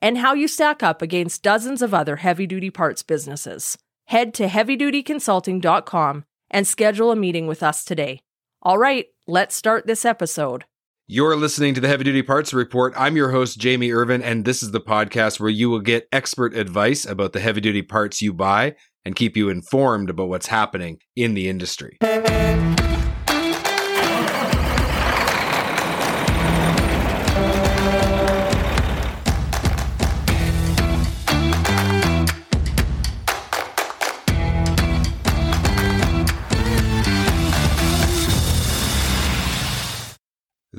and how you stack up against dozens of other heavy duty parts businesses. Head to heavydutyconsulting.com and schedule a meeting with us today. All right, let's start this episode. You're listening to the Heavy Duty Parts Report. I'm your host, Jamie Irvin, and this is the podcast where you will get expert advice about the heavy duty parts you buy and keep you informed about what's happening in the industry.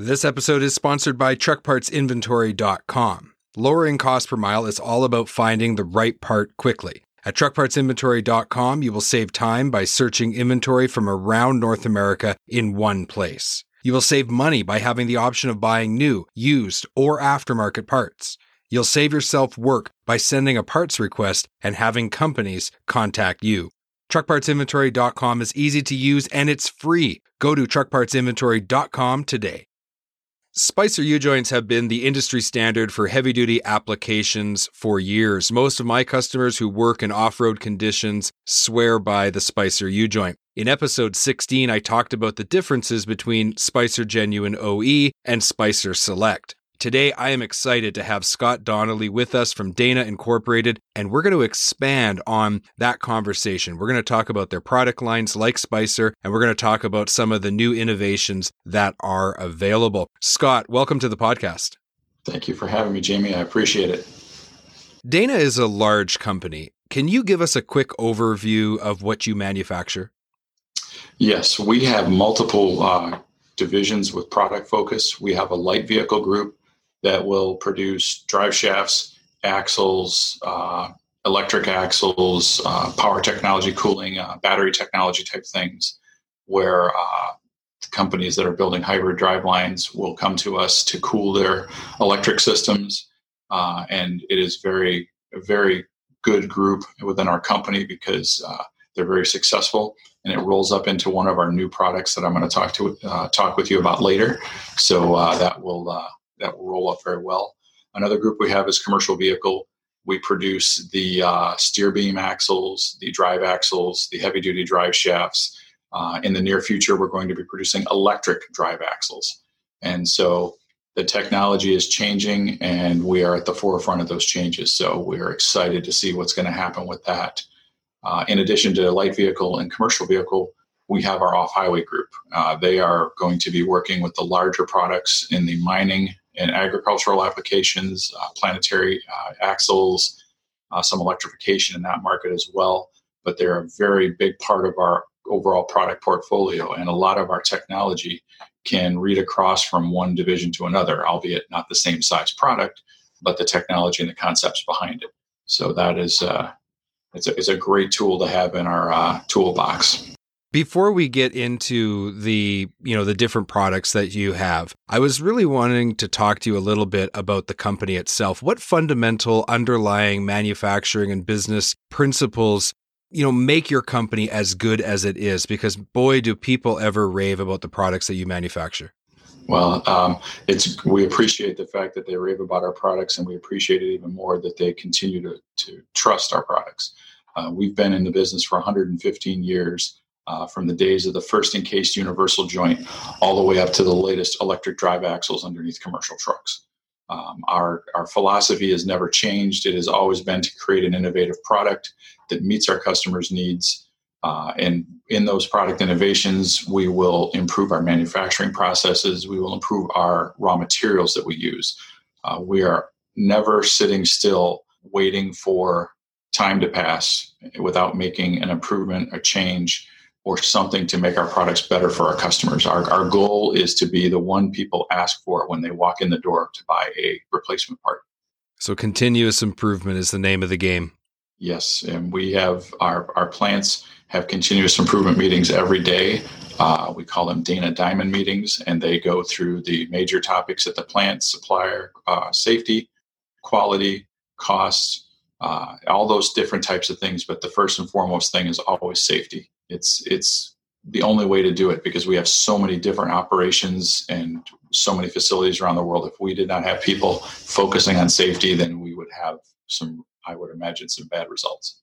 This episode is sponsored by TruckPartsInventory.com. Lowering cost per mile is all about finding the right part quickly. At TruckPartsInventory.com, you will save time by searching inventory from around North America in one place. You will save money by having the option of buying new, used, or aftermarket parts. You'll save yourself work by sending a parts request and having companies contact you. TruckPartsInventory.com is easy to use and it's free. Go to TruckPartsInventory.com today. Spicer U joints have been the industry standard for heavy duty applications for years. Most of my customers who work in off road conditions swear by the Spicer U joint. In episode 16, I talked about the differences between Spicer Genuine OE and Spicer Select. Today, I am excited to have Scott Donnelly with us from Dana Incorporated, and we're going to expand on that conversation. We're going to talk about their product lines like Spicer, and we're going to talk about some of the new innovations that are available. Scott, welcome to the podcast. Thank you for having me, Jamie. I appreciate it. Dana is a large company. Can you give us a quick overview of what you manufacture? Yes, we have multiple uh, divisions with product focus. We have a light vehicle group that will produce drive shafts, axles, uh, electric axles, uh, power technology, cooling, uh, battery technology type things, where uh, companies that are building hybrid drive lines will come to us to cool their electric systems. Uh, and it is very, very good group within our company because uh, they're very successful and it rolls up into one of our new products that I'm going to talk to talk with you about later. So that will that will roll up very well. Another group we have is commercial vehicle. We produce the uh, steer beam axles, the drive axles, the heavy duty drive shafts. Uh, in the near future, we're going to be producing electric drive axles. And so the technology is changing and we are at the forefront of those changes. So we're excited to see what's going to happen with that. Uh, in addition to light vehicle and commercial vehicle, we have our off highway group. Uh, they are going to be working with the larger products in the mining in agricultural applications, uh, planetary uh, axles, uh, some electrification in that market as well. But they're a very big part of our overall product portfolio, and a lot of our technology can read across from one division to another, albeit not the same size product, but the technology and the concepts behind it. So that is uh, it's, a, it's a great tool to have in our uh, toolbox. Before we get into the, you know, the different products that you have, I was really wanting to talk to you a little bit about the company itself. What fundamental underlying manufacturing and business principles you know make your company as good as it is? Because boy do people ever rave about the products that you manufacture. Well um, it's we appreciate the fact that they rave about our products and we appreciate it even more that they continue to, to trust our products. Uh, we've been in the business for 115 years uh, from the days of the first encased universal joint all the way up to the latest electric drive axles underneath commercial trucks. Um, our, our philosophy has never changed. It has always been to create an innovative product that meets our customers' needs. Uh, and in those product innovations, we will improve our manufacturing processes. We will improve our raw materials that we use. Uh, we are never sitting still waiting for time to pass without making an improvement, a change, or something to make our products better for our customers. Our, our goal is to be the one people ask for when they walk in the door to buy a replacement part. So, continuous improvement is the name of the game. Yes, and we have our, our plants have continuous improvement meetings every day. Uh, we call them Dana Diamond meetings, and they go through the major topics at the plant supplier uh, safety, quality, costs, uh, all those different types of things. But the first and foremost thing is always safety. It's it's the only way to do it because we have so many different operations and so many facilities around the world. If we did not have people focusing on safety, then we would have some, I would imagine, some bad results.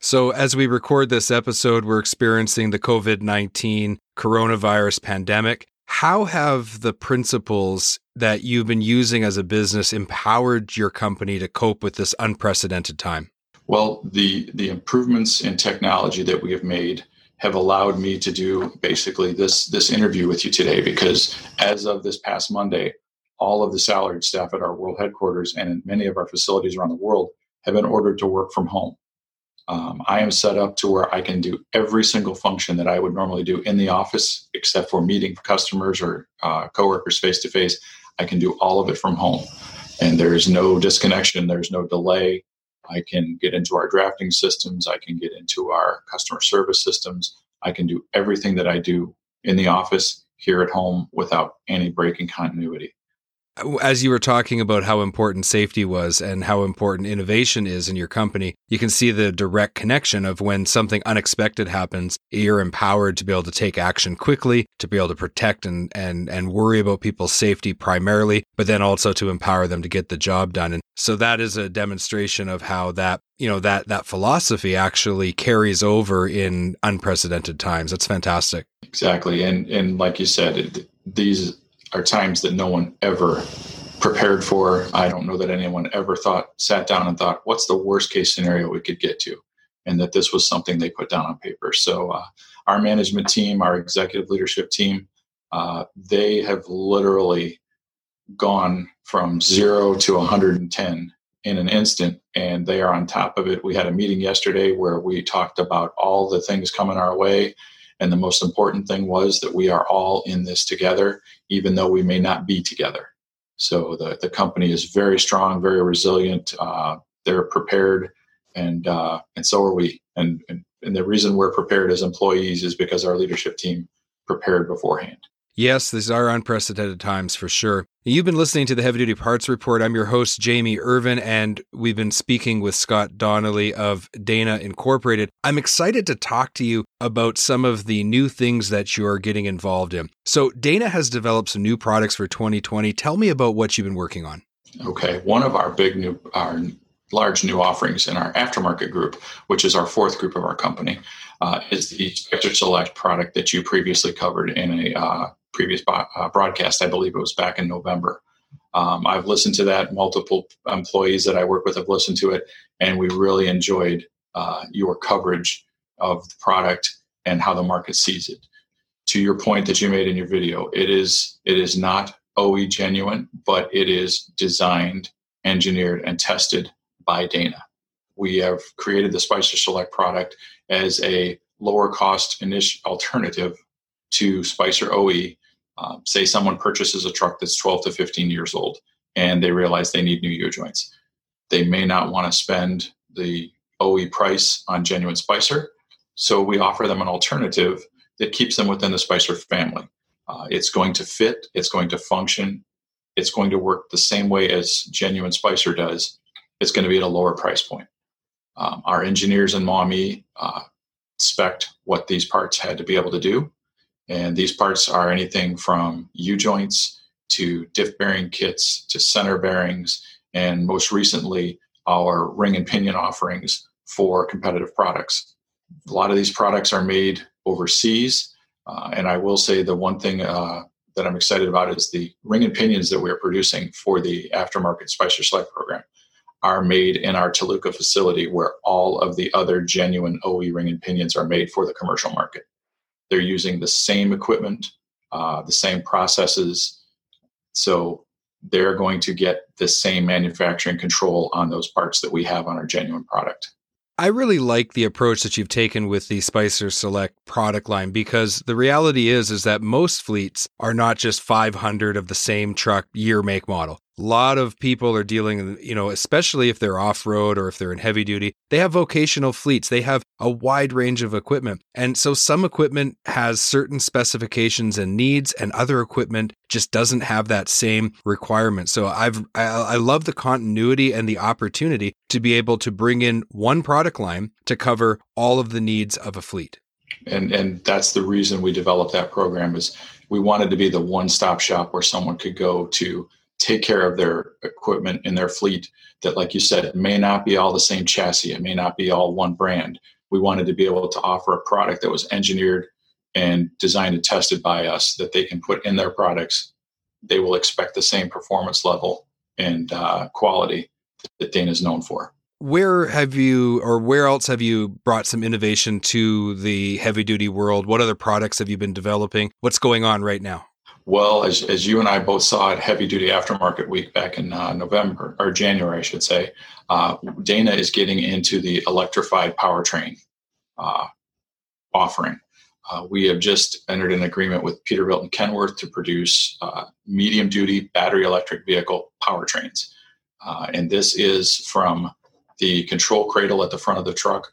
So, as we record this episode, we're experiencing the COVID 19 coronavirus pandemic. How have the principles that you've been using as a business empowered your company to cope with this unprecedented time? Well, the, the improvements in technology that we have made have allowed me to do basically this, this interview with you today because as of this past Monday, all of the salaried staff at our world headquarters and in many of our facilities around the world have been ordered to work from home um, I am set up to where I can do every single function that I would normally do in the office, except for meeting customers or uh, coworkers face to face. I can do all of it from home, and there's no disconnection. There's no delay. I can get into our drafting systems. I can get into our customer service systems. I can do everything that I do in the office here at home without any breaking continuity as you were talking about how important safety was and how important innovation is in your company, you can see the direct connection of when something unexpected happens, you're empowered to be able to take action quickly, to be able to protect and, and, and worry about people's safety primarily, but then also to empower them to get the job done. And so that is a demonstration of how that, you know, that, that philosophy actually carries over in unprecedented times. That's fantastic. Exactly. And, and like you said, it, these are times that no one ever prepared for. I don't know that anyone ever thought, sat down and thought, what's the worst case scenario we could get to? And that this was something they put down on paper. So, uh, our management team, our executive leadership team, uh, they have literally gone from zero to 110 in an instant, and they are on top of it. We had a meeting yesterday where we talked about all the things coming our way and the most important thing was that we are all in this together, even though we may not be together. So the, the company is very strong, very resilient. Uh, they're prepared, and uh, and so are we. And, and and the reason we're prepared as employees is because our leadership team prepared beforehand. Yes, these are unprecedented times for sure. You've been listening to the Heavy Duty Parts Report. I'm your host, Jamie Irvin, and we've been speaking with Scott Donnelly of Dana Incorporated. I'm excited to talk to you about some of the new things that you're getting involved in. So, Dana has developed some new products for 2020. Tell me about what you've been working on. Okay. One of our big new, our large new offerings in our aftermarket group, which is our fourth group of our company, uh, is the Spicer Select product that you previously covered in a uh, previous uh, broadcast. I believe it was back in November. Um, I've listened to that. Multiple employees that I work with have listened to it, and we really enjoyed uh, your coverage of the product and how the market sees it. To your point that you made in your video, it is it is not OE genuine, but it is designed, engineered, and tested by Dana. We have created the Spicer Select product as a lower cost initial alternative to Spicer OE um, say someone purchases a truck that's 12 to 15 years old and they realize they need new U joints. They may not want to spend the OE price on genuine Spicer, so we offer them an alternative that keeps them within the Spicer family. Uh, it's going to fit, it's going to function, it's going to work the same way as genuine Spicer does. It's going to be at a lower price point. Um, our engineers in Maumee uh, expect what these parts had to be able to do. And these parts are anything from U joints to diff bearing kits to center bearings, and most recently, our ring and pinion offerings for competitive products. A lot of these products are made overseas. Uh, and I will say the one thing uh, that I'm excited about is the ring and pinions that we're producing for the aftermarket Spicer Select program are made in our Toluca facility where all of the other genuine OE ring and pinions are made for the commercial market. They're using the same equipment, uh, the same processes. So they're going to get the same manufacturing control on those parts that we have on our genuine product. I really like the approach that you've taken with the Spicer Select product line because the reality is is that most fleets are not just 500 of the same truck year make model. A lot of people are dealing, you know, especially if they're off road or if they're in heavy duty, they have vocational fleets. They have a wide range of equipment. And so some equipment has certain specifications and needs, and other equipment just doesn't have that same requirement. So I've, I, I love the continuity and the opportunity to be able to bring in one product line to cover all of the needs of a fleet. And, and that's the reason we developed that program is we wanted to be the one-stop shop where someone could go to take care of their equipment in their fleet that like you said may not be all the same chassis. It may not be all one brand. We wanted to be able to offer a product that was engineered and designed and tested by us that they can put in their products. They will expect the same performance level and uh, quality that dana is known for. Where have you or where else have you brought some innovation to the heavy duty world? What other products have you been developing? What's going on right now well as, as you and i both saw at heavy duty aftermarket week back in uh, november or january i should say uh, dana is getting into the electrified powertrain uh, offering uh, we have just entered an agreement with peterbilt and kenworth to produce uh, medium duty battery electric vehicle powertrains uh, and this is from the control cradle at the front of the truck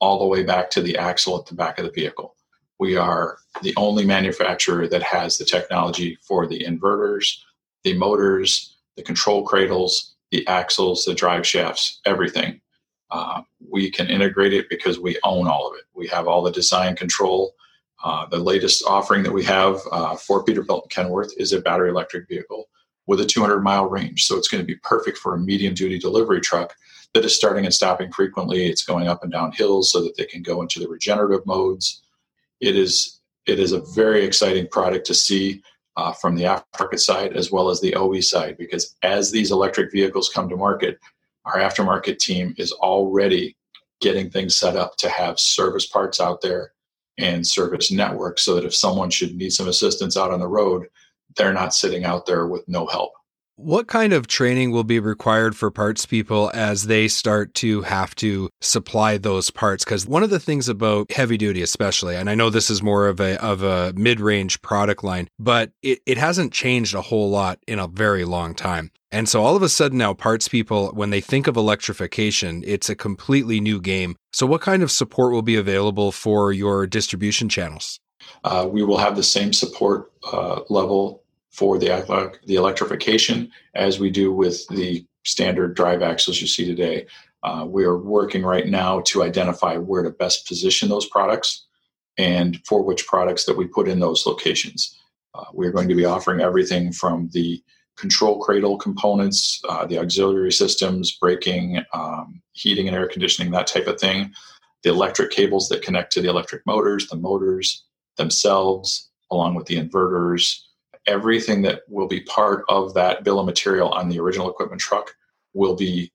all the way back to the axle at the back of the vehicle. We are the only manufacturer that has the technology for the inverters, the motors, the control cradles, the axles, the drive shafts, everything. Uh, we can integrate it because we own all of it. We have all the design control. Uh, the latest offering that we have uh, for Peterbilt and Kenworth is a battery electric vehicle with a 200 mile range. So it's going to be perfect for a medium duty delivery truck that is starting and stopping frequently. It's going up and down hills so that they can go into the regenerative modes. It is it is a very exciting product to see uh, from the aftermarket side as well as the OE side because as these electric vehicles come to market, our aftermarket team is already getting things set up to have service parts out there and service networks so that if someone should need some assistance out on the road, they're not sitting out there with no help. What kind of training will be required for parts people as they start to have to supply those parts? Because one of the things about heavy duty, especially, and I know this is more of a of a mid range product line, but it, it hasn't changed a whole lot in a very long time. And so all of a sudden now, parts people, when they think of electrification, it's a completely new game. So, what kind of support will be available for your distribution channels? Uh, we will have the same support uh, level for the, the electrification as we do with the standard drive axles you see today. Uh, we are working right now to identify where to best position those products and for which products that we put in those locations. Uh, we're going to be offering everything from the control cradle components, uh, the auxiliary systems, braking, um, heating and air conditioning, that type of thing, the electric cables that connect to the electric motors, the motors themselves, along with the inverters, everything that will be part of that bill of material on the original equipment truck will be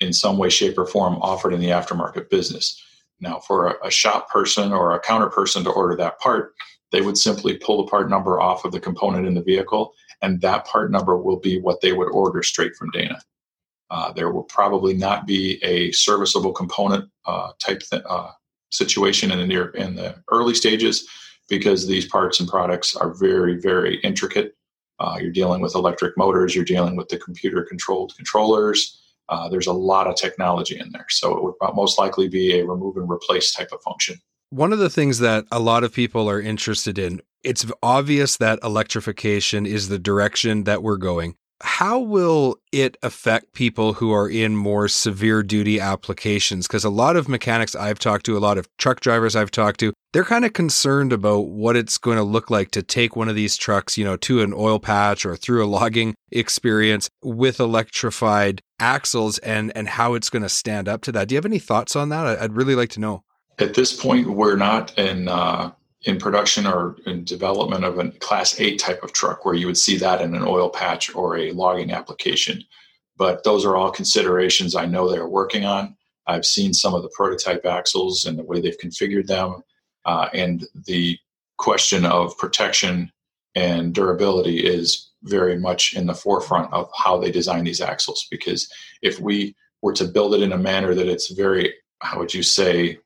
in some way, shape, or form offered in the aftermarket business. Now, for a, shop person or a counter person to order that part, they would simply pull the part number off of the component in the vehicle, and that part number will be what they would order straight from Dana. Uh, there will probably not be a serviceable component uh, type th- uh, situation in the near in the early stages because these parts and products are very, very intricate. Uh, you're dealing with electric motors, you're dealing with the computer controlled controllers. Uh, there's a lot of technology in there. So it would most likely be a remove and replace type of function. One of the things that a lot of people are interested in, it's obvious that electrification is the direction that we're going how will it affect people who are in more severe duty applications? Because a lot of mechanics I've talked to, a lot of truck drivers I've talked to, they're kind of concerned about what it's going to look like to take one of these trucks, you know, to an oil patch or through a logging experience with electrified axles and and how it's going to stand up to that. Do you have any thoughts on that? I'd really like to know. At this point, we're not in uh, in production or in development of a class 8 type of truck where you would see that in an oil patch or a logging application. But those are all considerations i know they're working on. I've seen some of the prototype axles and the way they've configured them uh, and the question of protection and durability is very much in the forefront of how they design these axles. Because if we were to build it in a manner that it's very how would you say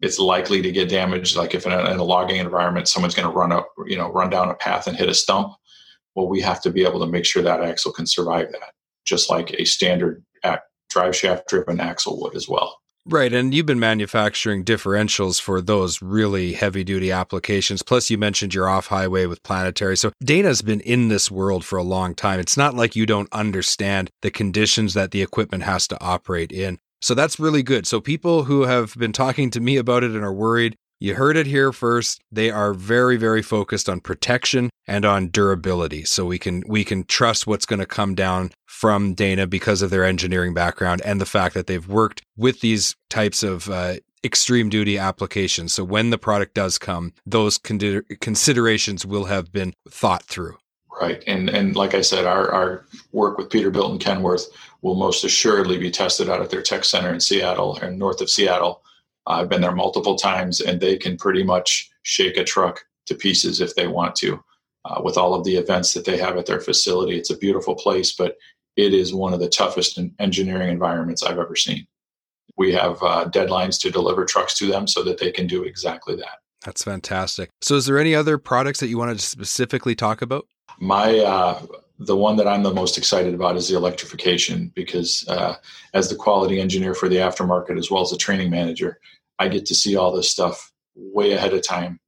it's likely to get damaged. Like if in a, in a logging environment, someone's going to run up, you know, run down a path and hit a stump. Well, we have to be able to make sure that axle can survive that. just like a standard drive shaft driven axle would as well. Right. And you've been manufacturing differentials for those really heavy duty applications. Plus, you mentioned you're off highway with planetary. So, Dana's been in this world for a long time. It's not like you don't understand the conditions that the equipment has to operate in. So, that's really good. So, people who have been talking to me about it and are worried, you heard it here first. They are very, very focused on protection and on durability. So we can we can trust what's going to come down from Dana because of their engineering background and the fact that they've worked with these types of uh, extreme duty applications. So when the product does come, those con- considerations will have been thought through. Right, and and like I said, our our work with Peterbilt and Kenworth will most assuredly be tested out at their tech center in Seattle and north of Seattle I've been there multiple times, and they can pretty much shake a truck to pieces if they want to. Uh, with all of the events that they have at their facility, it's a beautiful place, but it is one of the toughest engineering environments I've ever seen. We have uh, deadlines to deliver trucks to them so that they can do exactly that. That's fantastic. So, is there any other products that you wanted to specifically talk about? My uh, the one that I'm the most excited about is the electrification because uh, as the quality engineer for the aftermarket as well as the training manager, I get to see all this stuff way ahead of time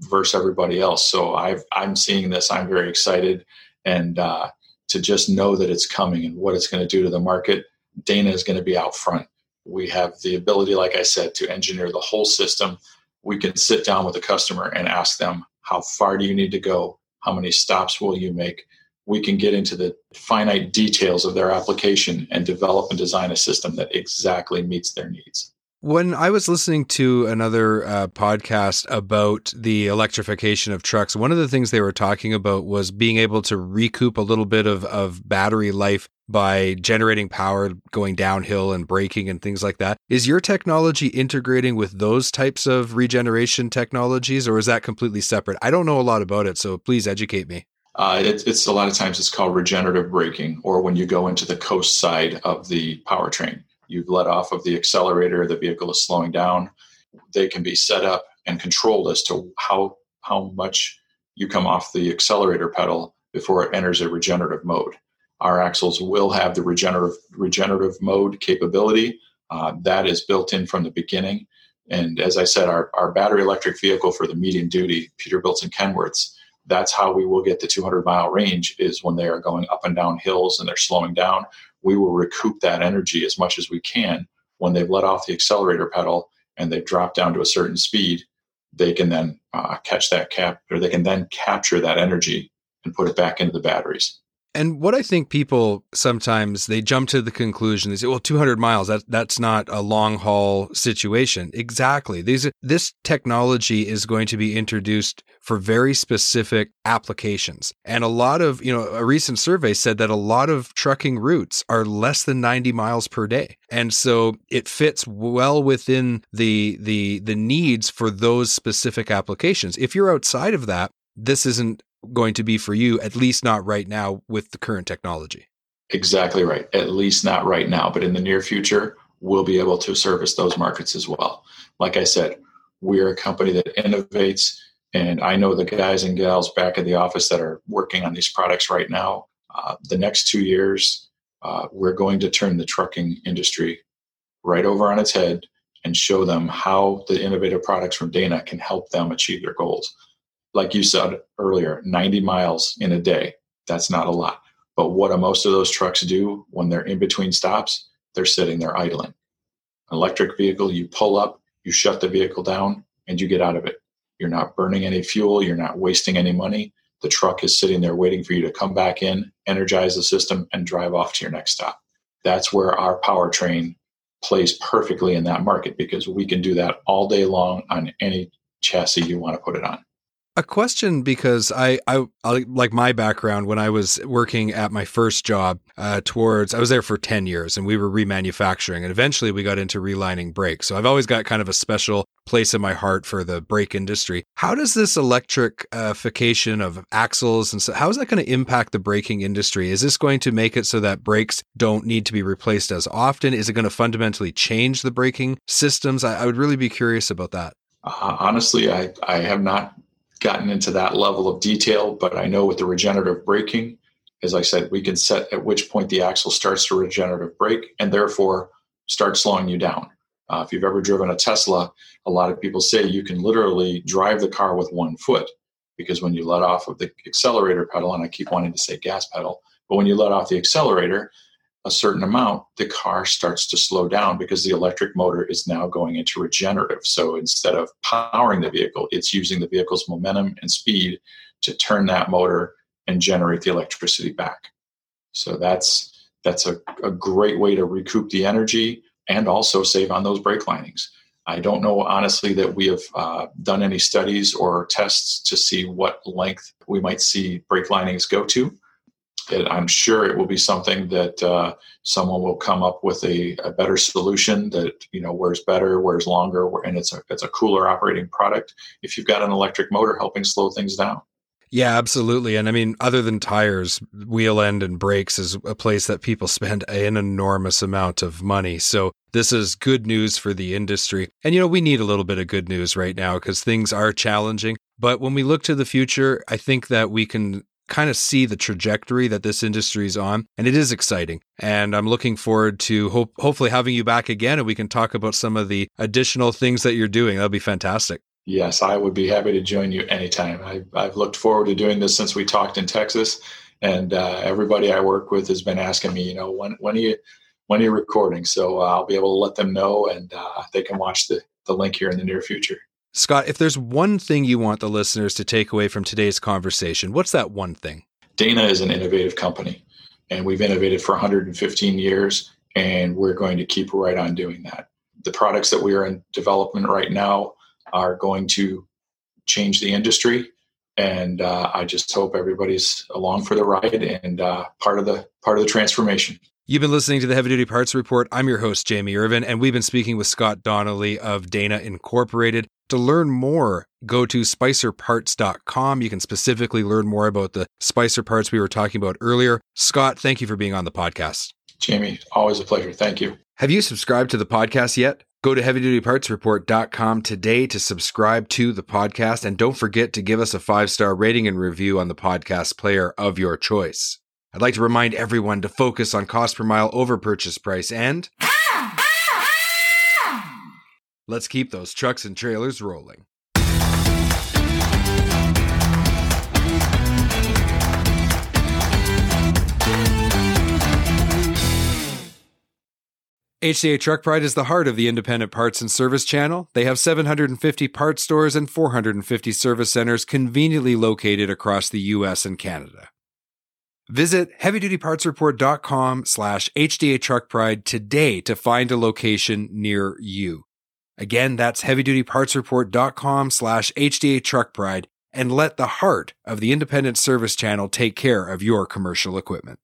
versus everybody else. So I've, I'm seeing this. I'm very excited, and uh, to just know that it's coming and what it's going to do to the market. Dana is going to be out front. We have the ability, like I said, to engineer the whole system. We can sit down with the customer and ask them, how far do you need to go? How many stops will you make? We can get into the finite details of their application and develop and design a system that exactly meets their needs. When I was listening to another uh, podcast about the electrification of trucks, one of the things they were talking about was being able to recoup a little bit of, of battery life by generating power going downhill and braking and things like that. Is your technology integrating with those types of regeneration technologies or is that completely separate? I don't know a lot about it, so please educate me. Uh, it, it's a lot of times it's called regenerative braking, or when you go into the coast side of the powertrain you've let off of the accelerator, the vehicle is slowing down. They can be set up and controlled as to how how much you come off the accelerator pedal before it enters a regenerative mode. Our axles will have the regenerative regenerative mode capability. Uh, that is built in from the beginning. And as I said, our, our battery electric vehicle for the medium duty Peterbilts and Kenworths, that's how we will get the 200 mile range is when they are going up and down hills and they're slowing down we will recoup that energy as much as we can when they've let off the accelerator pedal and they've dropped down to a certain speed they can then uh, catch that cap or they can then capture that energy and put it back into the batteries and what I think people sometimes they jump to the conclusion they say, well, 200 miles that that's not a long haul situation. Exactly. These this technology is going to be introduced for very specific applications. And a lot of, you know, a recent survey said that a lot of trucking routes are less than 90 miles per day. And so it fits well within the the the needs for those specific applications. If you're outside of that, this isn't going to be for you, at least not right now with the current technology. Exactly right. At least not right now, but in the near future, we'll be able to service those markets as well. Like I said, we're a company that innovates, and I know the guys and gals back at the office that are working on these products right now. Uh, the next two years, uh, we're going to turn the trucking industry right over on its head and show them how the innovative products from Dana can help them achieve their goals like you said earlier, 90 miles in a day. That's not a lot. But what do most of those trucks do when they're in between stops? They're sitting there idling. Electric vehicle, you pull up, you shut the vehicle down, and you get out of it. You're not burning any fuel, you're not wasting any money. The truck is sitting there waiting for you to come back in, energize the system, and drive off to your next stop. That's where our powertrain plays perfectly in that market because we can do that all day long on any chassis you want to put it on. A question because I, I, I, like my background when I was working at my first job uh, towards I was there for 10 years and we were remanufacturing and eventually we got into relining brakes. So I've always got kind of a special place in my heart for the brake industry. How does this electrification of axles and so how is that going to impact the braking industry? Is this going to make it so that brakes don't need to be replaced as often? Is it going to fundamentally change the braking systems? I, I would really be curious about that. Uh, honestly, I, I have not gotten into that level of detail, but I know with the regenerative braking, as I said, we can set at which point the axle starts to regenerative brake and therefore start slowing you down. Uh, if you've ever driven a Tesla, a lot of people say you can literally drive the car with one foot because when you let off of the accelerator pedal, and I keep wanting to say gas pedal, but when you let off the accelerator a certain amount, the car starts to slow down because the electric motor is now going into regenerative. So instead of powering the vehicle, it's using the vehicle's momentum and speed to turn that motor and generate the electricity back. So that's that's a, a great way to recoup the energy and also save on those brake linings. I don't know honestly that we have uh, done any studies or tests to see what length we might see brake linings go to. It, I'm sure it will be something that uh, someone will come up with a, a, better solution that you know wears better, wears longer, and it's a it's a cooler operating product. If you've got an electric motor helping slow things down. Yeah, absolutely. And I mean, other than tires, wheel end and brakes is a place that people spend an enormous amount of money. So this is good news for the industry. And, you know, we need a little bit of good news right now because things are challenging. But when we look to the future, I think that we can kind of see the trajectory that this industry is on and it is exciting and i'm looking forward to hope, hopefully having you back again and we can talk about some of the additional things that you're doing that'll be fantastic Yes, I would be happy to join you anytime. I, I've looked forward to doing this since we talked in Texas, and uh, everybody I work with has been asking me, you know, when when are you when are you recording? So uh, I'll be able to let them know, and uh, they can watch the the link here in the near future. Scott, if there's one thing you want the listeners to take away from today's conversation, what's that one thing? Dana is an innovative company, and we've innovated for 115 years, and we're going to keep right on doing that. The products that we are in development right now are going to change the industry. And uh, I just hope everybody's along for the ride and uh, part of the part of the transformation. You've been listening to the Heavy Duty Parts Report. I'm your host, Jamie Irvin, and we've been speaking with Scott Donnelly of Dana Incorporated. To learn more, go to spicerparts.com. You can specifically learn more about the Spicer parts we were talking about earlier. Scott, thank you for being on the podcast. Jamie, always a pleasure. Thank you. Have you subscribed to the podcast yet? Go to heavydutypartsreport.com today to subscribe to the podcast and don't forget to give us a five star rating and review on the podcast player of your choice. I'd like to remind everyone to focus on cost per mile over purchase price and let's keep those trucks and trailers rolling. HDA Truck Pride is the heart of the independent parts and service channel. They have 750 parts stores and 450 service centers conveniently located across the US and Canada. Visit heavydutypartsreport.com slash HDA Truck Pride today to find a location near you. Again, that's heavydutypartsreport.com slash HDA Truck Pride and let the heart of the independent service channel take care of your commercial equipment.